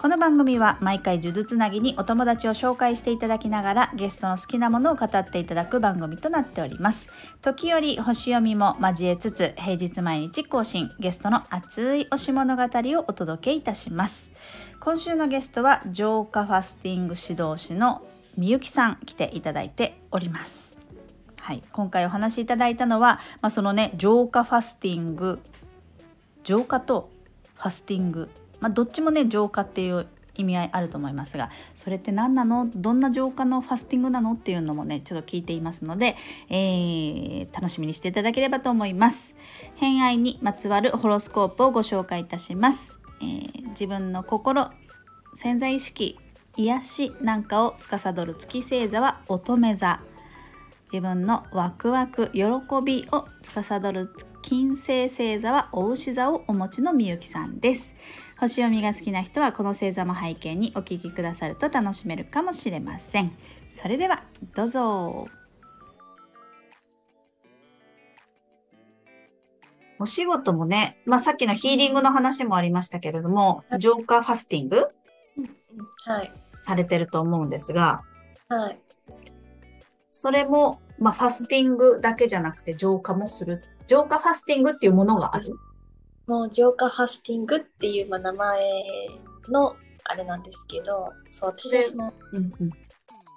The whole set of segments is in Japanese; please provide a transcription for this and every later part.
この番組は毎回呪術つなぎにお友達を紹介していただきながらゲストの好きなものを語っていただく番組となっております。時折星読みも交えつつ平日毎日更新ゲストの熱い推し物語をお届けいたします。今週のゲストは浄化ファスティング指導士のみゆきさん来ていただいております。はい、今回お話しいただいたのは、まあ、そのね浄化ファスティング。浄化とファスティング。まあ、どっちもね浄化っていう意味合いあると思いますがそれって何なの？どんな浄化のファスティングなの？っていうのもねちょっと聞いていますので、えー、楽しみにしていただければと思います。偏愛にまつわるホロスコープをご紹介いたします、えー、自分の心潜在意識癒しなんかを司る月星座は乙女座。自分のワクワク喜びを司る金星星座はお牛座をお持ちのみゆきさんです。星読みが好きな人はこの星座も背景にお聞きくださると楽しめるかもしれません。それではどうぞ。お仕事もね、まあ、さっきのヒーリングの話もありましたけれども、浄化ファスティング、はい、されてると思うんですが、はい、それも、まあ、ファスティングだけじゃなくて浄化もする。浄化ファスティングっていうものがある？もう浄化ファスティングっていう、まあ、名前のあれなんですけど、そう、私はその、うんうん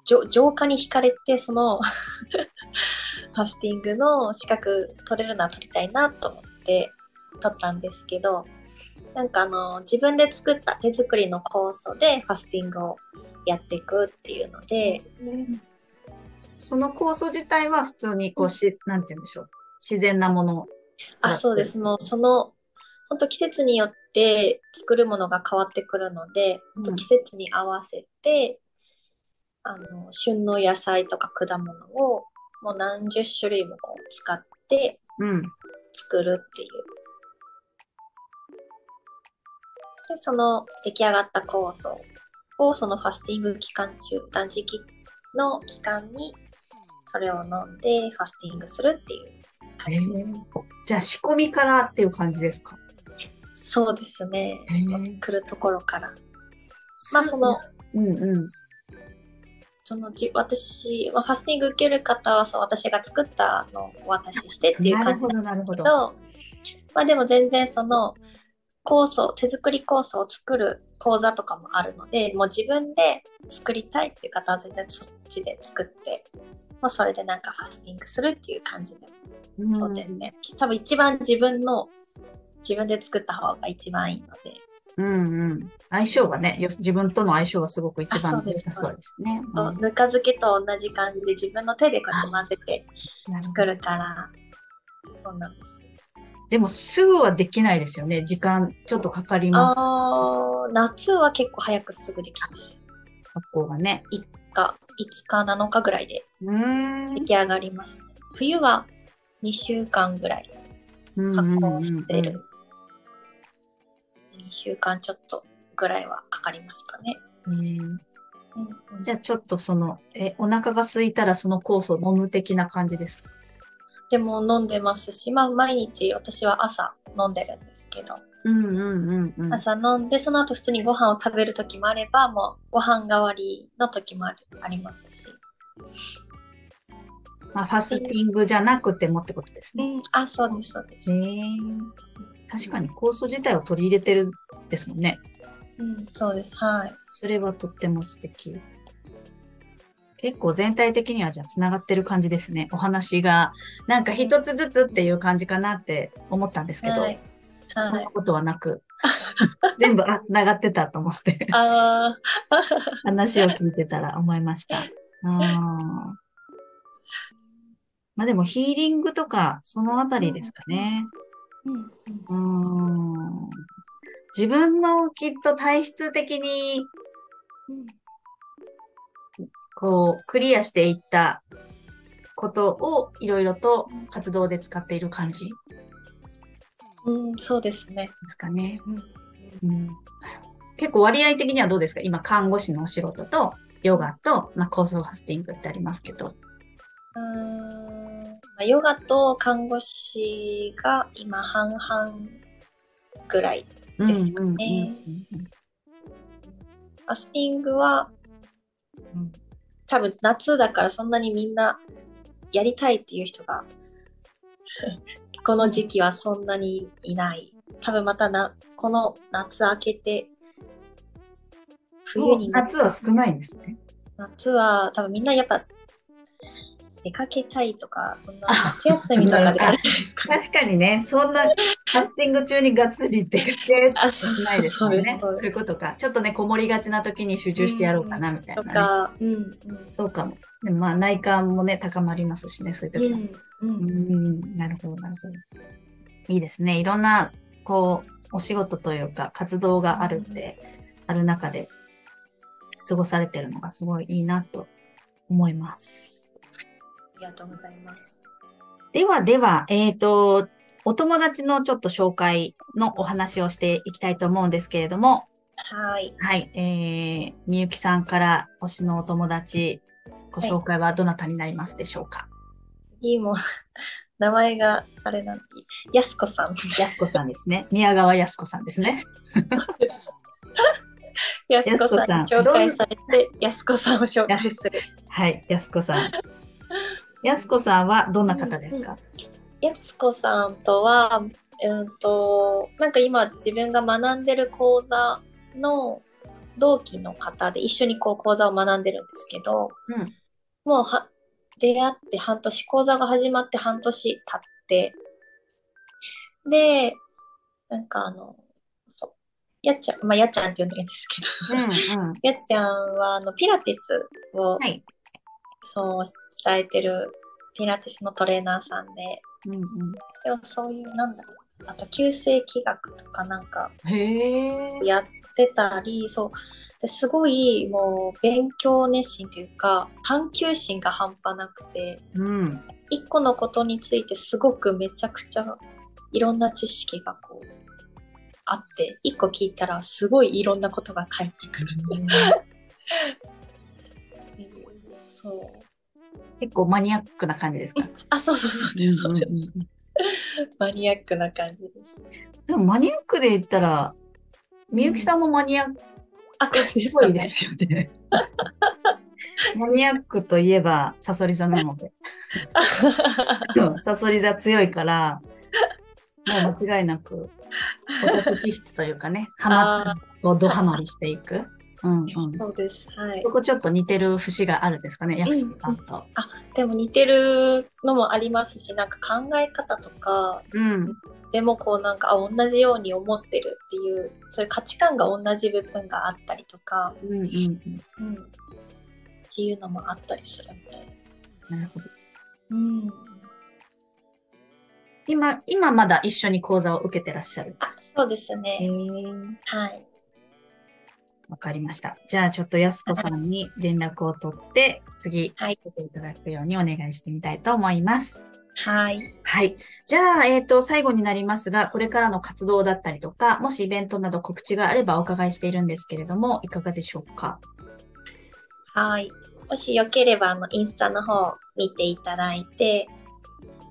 浄化に惹かれて、その ファスティングの資格取れるのは取りたいなと思って取ったんですけど、なんかあの、自分で作った手作りの酵素でファスティングをやっていくっていうので、その酵素自体は普通にこうし、なんて言うんでしょう。自然なもの。あ、そうです。もうその本当季節によって作るものが変わってくるので、うん、季節に合わせて、あの、旬の野菜とか果物をもう何十種類もこう使って作るっていう。うん、で、その出来上がった酵素をそのファスティング期間中、断食の期間にそれを飲んでファスティングするっていう感じです。えー、じゃあ仕込みからっていう感じですか？そうですね。来るところから。まあその、うんうん。そのじ私、まあ、ファスティング受ける方はそう私が作ったのをお渡ししてっていう感じなんですけどどまあでも全然その酵素手作り酵素を作る講座とかもあるのでもう自分で作りたいっていう方は全然そっちで作ってもうそれでなんかファスティングするっていう感じで、そう全然多分一番自分の自分で作った方が一番いいので。うんうん。相性がね、よ自分との相性がすごく一番良さそうですね。うぬか漬けと同じ感じで自分の手でこうやって混ぜて作るから、そうなんですでもすぐはできないですよね。時間ちょっとかかります。あ夏は結構早くすぐできます。発酵がね。5日、5日、7日ぐらいで出来上がります。冬は2週間ぐらい発酵してる週間ちょっとぐらいはかかりますかね。うんじゃあちょっとその、え、お腹が空いたらその酵素を飲む的な感じですか？でも飲んでますし、まあ毎日私は朝飲んでるんですけど。うんうんうんうん、朝飲んで、その後普通にご飯を食べる時もあれば、もうご飯代わりの時もあるありますし。まあ、ファスティングじゃなくてもってことですね。あ、そうです、そうです。へ確かに酵素自体を取り入れてるですもんね。うん、そうです。はい。それはとっても素敵。結構全体的にはじゃあ繋がってる感じですね。お話が。なんか一つずつっていう感じかなって思ったんですけど、はい、はい、そんなことはなく、全部、あ、繋がってたと思って 話を聞いてたら思いました。あまあでもヒーリングとか、そのあたりですかね。うん、うん。自分のきっと体質的に、こう、クリアしていったことをいろいろと活動で使っている感じ。うん、そうですね。ですかね。うん、結構割合的にはどうですか？今、看護師のお仕事と、ヨガと、まあ、コースファスティングってありますけど。うーん。まあ、ヨガと看護師が今半々ぐらい。ですかねファスティングは、うん多分夏だからそんなにみんなやりたいっていう人が この時期はそんなにいない。多分またな、この夏明けて、冬にな夏は少ないんですね。夏は多分みんなやっぱ出かけたいとか、そんな夏休みとかであるじゃないですか。確かにね、そんなファスティング中にがっつり出かけないですもんね。そういうことか。ちょっとね、こもりがちな時に集中してやろうかな、みたいな、ね。とか、うん、うん。そうかも。でもまあ内観もね、高まりますしね、そういう時は。うん、ううん。ん、なるほど、なるほど。いいですね。いろんな、こう、お仕事というか、活動があるって、ある中で、過ごされてるのがすごいいいなと思います。ありがとうございます。ではでは、えっ、と、お友達のちょっと紹介のお話をしていきたいと思うんですけれども、はい。はい、えー、みゆきさんから推しのお友達、ご紹介はどなたになりますでしょうか、次も、名前があれなんで、やすこさん。やすこさんですね。宮川やすこさんですね。やすこさんに紹介されて、やすこさんを紹介する。はい、やすこさん。やすこさんはどんな方ですか、やすこさんとは、うんと、なんか今自分が学んでる講座の同期の方で一緒にこう講座を学んでるんですけど、うんもうは出会って半年、講座が始まって半年経って、で、なんかあの、そう、やっちゃん、まあやっちゃんって呼んでるんですけど、うん、うん。やっちゃんはあのピラティスを、はい。そう伝えてるピラティスのトレーナーさんで、うん、うでもそういう、なんだろう、あと、旧世気学とかなんか。やってたり、そう、ですごいもう勉強熱心というか、探求心が半端なくて、うん。一個のことについてすごくめちゃくちゃいろんな知識がこう、あって、一個聞いたらすごいいろんなことが返ってくる。そう。結構マニアックな感じですか？あ、そうそうそうです。そうです。マニアックな感じです。でもマニアックで言ったら、みゆきさんもマニアックっぽいですよね。マニアックといえば、サソリ座なので。そうサソリ座強いから、もう間違いなく、オタク気質というかね、ハマあこうドハマりしていく。うんうん。そうです。はいそ。こちょっと似てる節があるんですかね、ヤクスコさんと。でも似てるのもありますし、なんか考え方とか、うん。でもこうなんか、あ、同じように思ってるっていう、そういう価値観が同じ部分があったりとか、うんうんうん。うん。っていうのもあったりするので。なるほど。うん。今、今まだ一緒に講座を受けてらっしゃる。あ、そうですへね。ーはい。わかりました。じゃあちょっとやすこさんに連絡を取って、次、はいていただくようにお願いしてみたいと思います。はい。はい。じゃあ、えっ、と、最後になりますが、これからの活動だったりとか、もしイベントなど告知があればお伺いしているんですけれども、いかがでしょうか？はい。もしよければ、あの、インスタの方見ていただいて、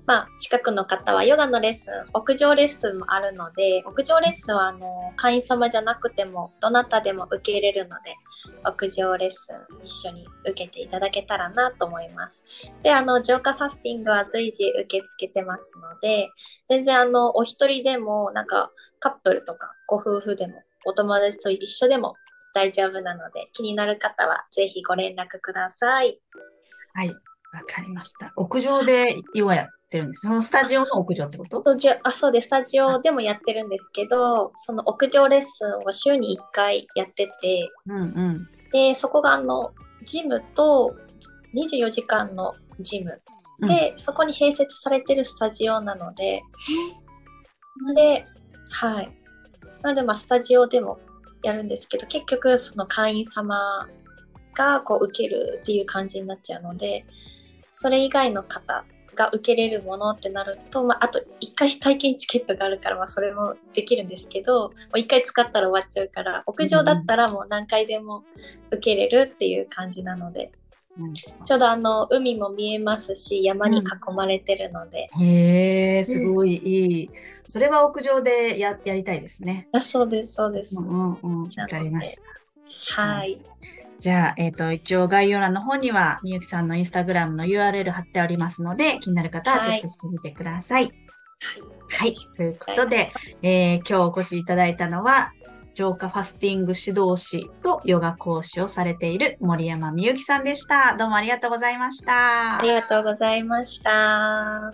まあ、近くの方はヨガのレッスン、屋上レッスンもあるので、屋上レッスンは、あの、会員様じゃなくても、どなたでも受け入れるので、屋上レッスン一緒に受けていただけたらなと思います。で、あの、浄化ファスティングは随時受け付けてますので、全然あの、お一人でも、なんか、カップルとか、ご夫婦でも、お友達と一緒でも大丈夫なので、気になる方はぜひご連絡ください。はい。わかりました。屋上でヨガやってるんです。そのスタジオの屋上ってこと？スタジオあそうです。スタジオでもやってるんですけど、その屋上レッスンを週に1回やってて、うんうん。で、そこがあの、ジムと24時間のジムで、そこに併設されてるスタジオなので、で、はい。なので、まあ、スタジオでもやるんですけど、結局、その会員様がこう受けるっていう感じになっちゃうので、それ以外の方が受けれるものってなると、まあ、あと1回体験チケットがあるから、まあ、それもできるんですけど、もう1回使ったら終わっちゃうから、屋上だったらもう何回でも受けれるっていう感じなので、うん、ちょうどあの海も見えますし山に囲まれてるので、うん、へえすごいいい、それは屋上でややりたいですね。あそうですそうです。うんうんわかりました。はい、じゃあ、えっ、ー、と、一応概要欄の方には、みゆきさんのインスタグラムの URL 貼っておりますので、気になる方はチェックしてみてください。はい。はい。ということで、えー、今日お越しいただいたのは、浄化ファスティング指導士とヨガ講師をされている森山みゆきさんでした。どうもありがとうございました。ありがとうございました。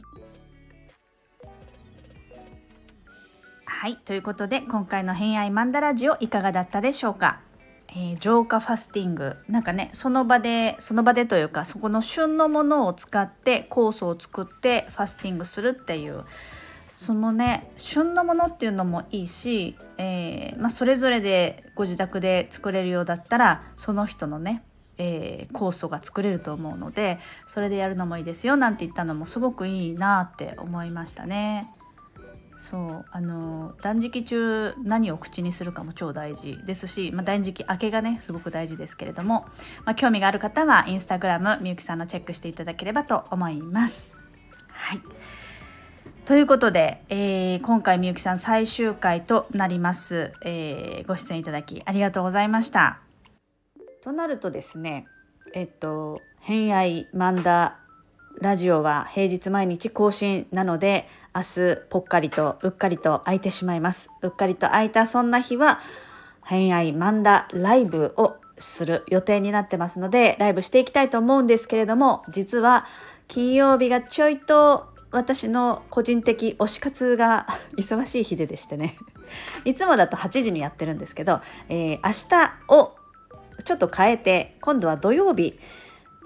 はい。ということで、今回の偏愛マンダラジオいかがだったでしょうか？えー、浄化ファスティングなんかねその場でその場でというかそこの旬のものを使って酵素を作ってファスティングするっていうそのね旬のものっていうのもいいし、えー、まあ、それぞれでご自宅で作れるようだったらその人のね、えー、酵素が作れると思うのでそれでやるのもいいですよなんて言ったのもすごくいいなって思いましたね。そうあの断食中何を口にするかも超大事ですし、まあ、断食明けがねすごく大事ですけれども、まあ、興味がある方はインスタグラムみゆきさんのチェックしていただければと思います。はいということで、えー、今回みゆきさん最終回となります、えー、ご出演いただきありがとうございました。となるとですねえっと「偏愛マンダラジオは平日毎日更新なので明日ぽっかりとうっかりと空いてしまいます。うっかりと空いたそんな日は偏愛マンダライブをする予定になってますのでライブしていきたいと思うんですけれども実は金曜日がちょいと私の個人的推し活が 忙しい日ででしてね。いつもだと8時にやってるんですけど、えー、明日をちょっと変えて今度は土曜日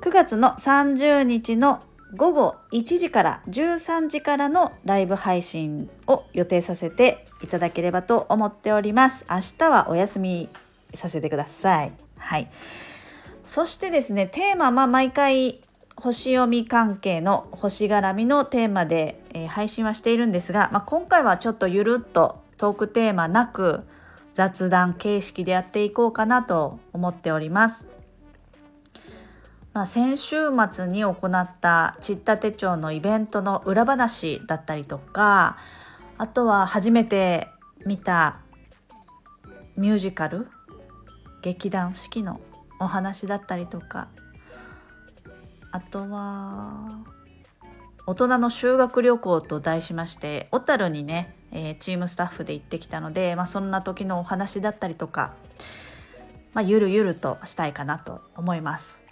9月の30日の午後1時から13時からのライブ配信を予定させていただければと思っております。明日はお休みさせてください。はい。そしてですね、テーマは毎回星読み関係の星絡みのテーマで、えー、配信はしているんですが、まあ、今回はちょっとゆるっとトークテーマなく雑談形式でやっていこうかなと思っております。まあ、先週末に行ったちった手帳のイベントの裏話だったりとかあとは初めて見たミュージカル劇団四季のお話だったりとかあとは大人の修学旅行と題しまして小樽にね、えー、チームスタッフで行ってきたので、まあ、そんな時のお話だったりとか、まあ、ゆるゆるとしたいかなと思います。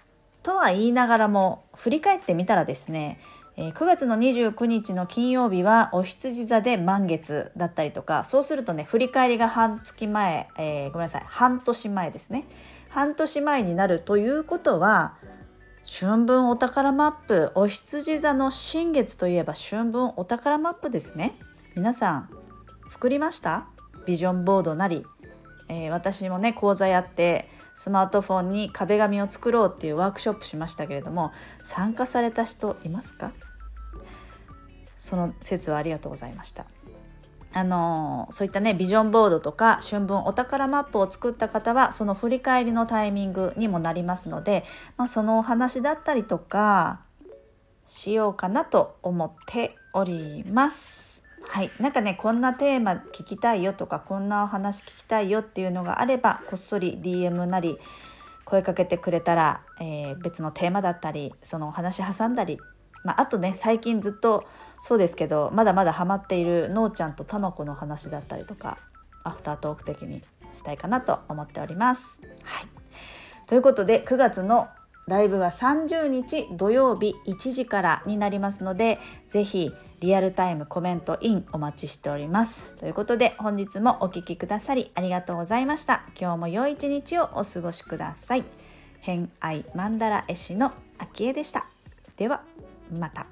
とは言いながらも振り返ってみたらですね9月の29日の金曜日はお羊座で満月だったりとかそうするとね振り返りが半月前、えー、ごめんなさい半年前ですね。半年前になるということは春分お宝マップお羊座の新月といえば春分お宝マップですね。皆さん作りました？ビジョンボードなり、えー、私もね講座やってスマートフォンに壁紙を作ろうっていうワークショップしましたけれども参加された人いますか？その説はありがとうございました。あのそういったねビジョンボードとか春分お宝マップを作った方はその振り返りのタイミングにもなりますので、まあ、そのお話だったりとかしようかなと思っております。はい、なんかねこんなテーマ聞きたいよとかこんなお話聞きたいよっていうのがあればこっそり DM なり声かけてくれたら、えー、別のテーマだったりそのお話挟んだり、まあ、あとね最近ずっとそうですけどまだまだハマっているのーちゃんとたまこの話だったりとかアフタートーク的にしたいかなと思っております。はい、ということで9月のライブは30日土曜日1時からになりますので是非リアルタイムコメントインお待ちしております。ということで本日もお聴きくださりありがとうございました。今日も良い一日をお過ごしください。偏愛マンダ絵師の秋江でした。ではまた。